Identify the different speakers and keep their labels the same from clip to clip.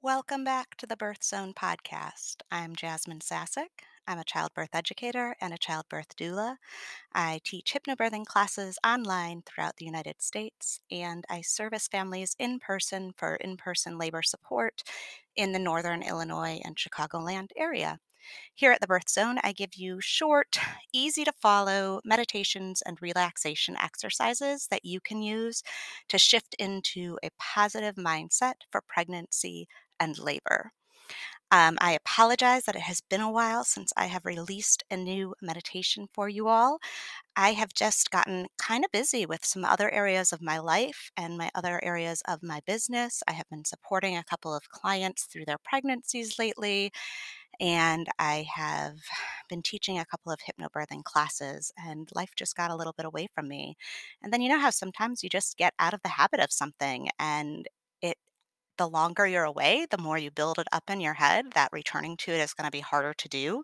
Speaker 1: Welcome back to the Birth Zone podcast. I'm Jasmine Sassack. I'm a childbirth educator and a childbirth doula. I teach hypnobirthing classes online throughout the United States, and I service families in person for in person labor support in the Northern Illinois and Chicagoland area. Here at the Birth Zone, I give you short, easy to follow meditations and relaxation exercises that you can use to shift into a positive mindset for pregnancy and labor. Um, I apologize that it has been a while since I have released a new meditation for you all. I have just gotten kind of busy with some other areas of my life and my other areas of my business. I have been supporting a couple of clients through their pregnancies lately, and I have been teaching a couple of hypnobirthing classes, and life just got a little bit away from me. And then you know how sometimes you just get out of the habit of something and it the longer you're away, the more you build it up in your head that returning to it is going to be harder to do.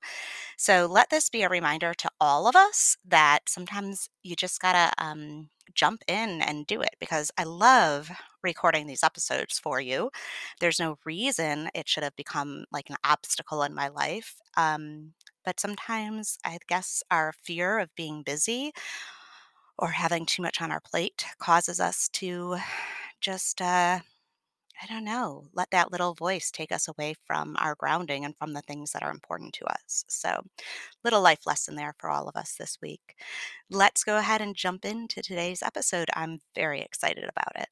Speaker 1: So let this be a reminder to all of us that sometimes you just got to um, jump in and do it because I love recording these episodes for you. There's no reason it should have become like an obstacle in my life. Um, but sometimes I guess our fear of being busy or having too much on our plate causes us to just uh, I don't know, let that little voice take us away from our grounding and from the things that are important to us. So, little life lesson there for all of us this week. Let's go ahead and jump into today's episode. I'm very excited about it.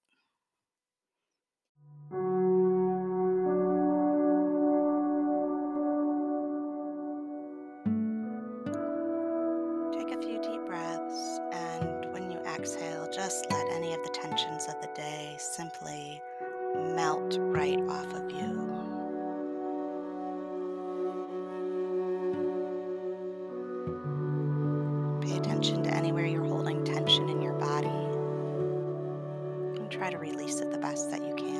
Speaker 1: Take a few deep breaths, and when you exhale, just let any of the tensions of the day simply melt right off of you. Pay attention to anywhere you're holding tension in your body and try to release it the best that you can.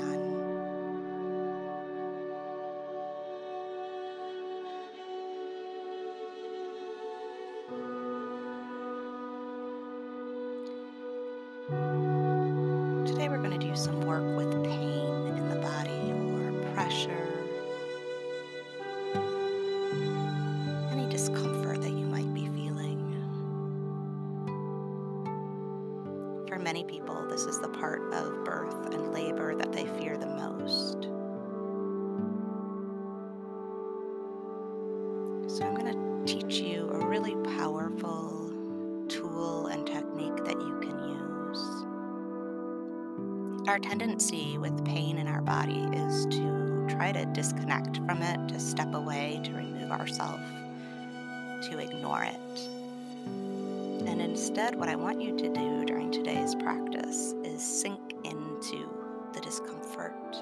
Speaker 1: Today we're going to do some work with pain For many people, this is the part of birth and labor that they fear the most. So I'm going to teach you a really powerful tool and technique that you can use. Our tendency with pain in our body is to try to disconnect from it, to step away, to remove ourselves, to ignore it. And instead, what I want you to do during today's practice is sink into the discomfort,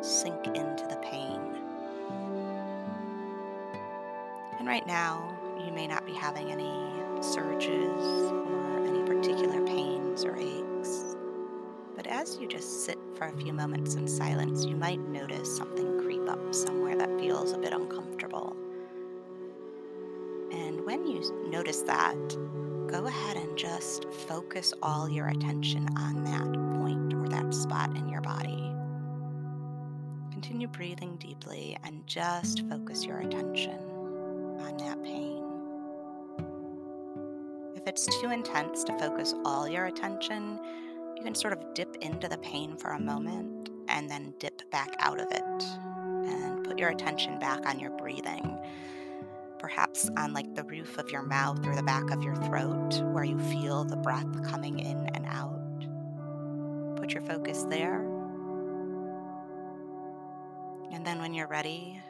Speaker 1: sink into the pain. And right now, you may not be having any surges or any particular pains or aches. But as you just sit for a few moments in silence, you might notice something creep up somewhere that feels a bit uncomfortable. And when you notice that, go ahead and just focus all your attention on that point or that spot in your body. Continue breathing deeply and just focus your attention on that pain. If it's too intense to focus all your attention, you can sort of dip into the pain for a moment and then dip back out of it and put your attention back on your breathing. Perhaps on like the roof of your mouth or the back of your throat where you feel the breath coming in and out. Put your focus there. And then when you're ready,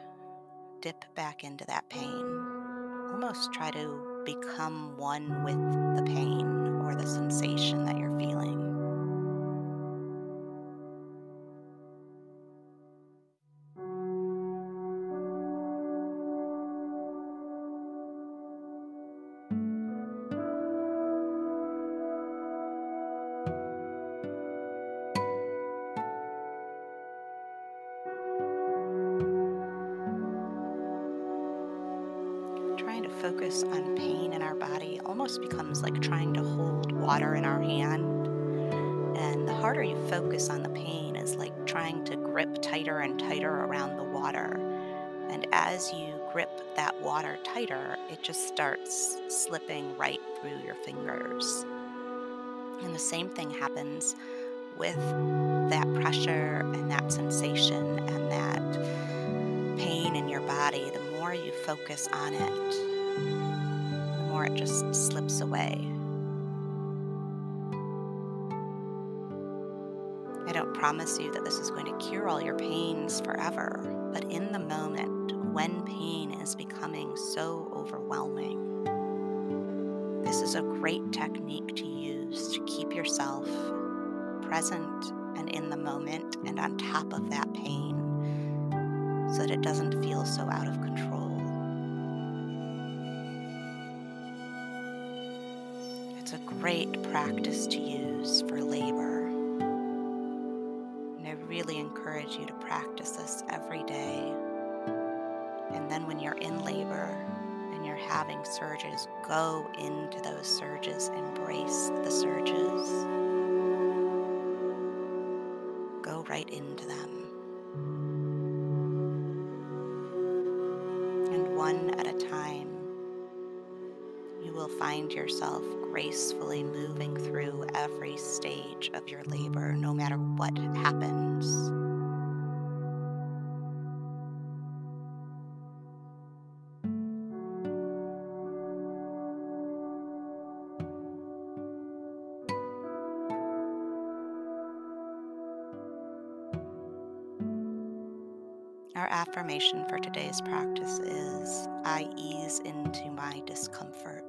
Speaker 1: dip back into that pain. Almost try to become one with the pain or the sensation that you're feeling. Focus on pain in our body almost becomes like trying to hold water in our hand. And the harder you focus on the pain is like trying to grip tighter and tighter around the water. And as you grip that water tighter, it just starts slipping right through your fingers. And the same thing happens with that pressure and that sensation and that pain in your body. The more you focus on it, the more it just slips away. I don't promise you that this is going to cure all your pains forever, but in the moment, when pain is becoming so overwhelming, this is a great technique to use to keep yourself present and in the moment and on top of that pain so that it doesn't feel so out of control. Great practice to use for labor And I really encourage you to practice this every day. And then when you're in labor and you're having surges, go into those surges, embrace the surges, go right into them. Will find yourself gracefully moving through every stage of your labor, no matter what happens. Our affirmation for today's practice is I ease into my discomfort.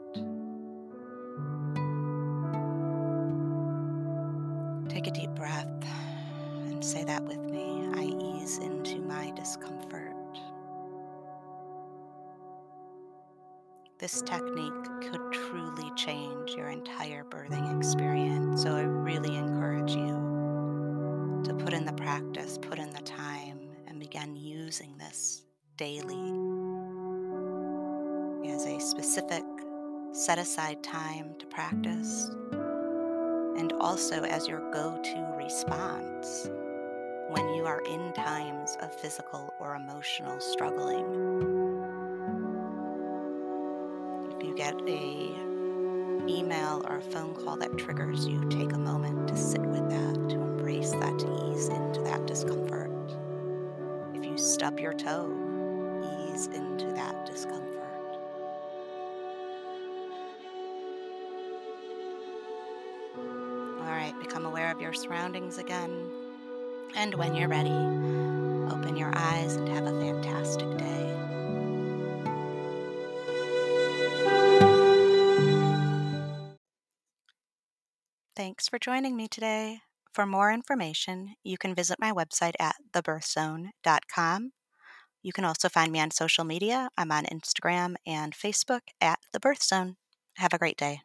Speaker 1: Take a deep breath and say that with me. I ease into my discomfort. This technique could truly change your entire birthing experience, so I really encourage you to put in the practice, put in the time, and begin using this daily specific set aside time to practice and also as your go to response when you are in times of physical or emotional struggling. If you get a email or a phone call that triggers you, take a moment to sit with that, to embrace that, to ease into that discomfort. If you stub your toe, ease into that discomfort. Become aware of your surroundings again. And when you're ready, open your eyes and have a fantastic day. Thanks for joining me today. For more information, you can visit my website at thebirthzone.com. You can also find me on social media. I'm on Instagram and Facebook at The Birth Zone. Have a great day.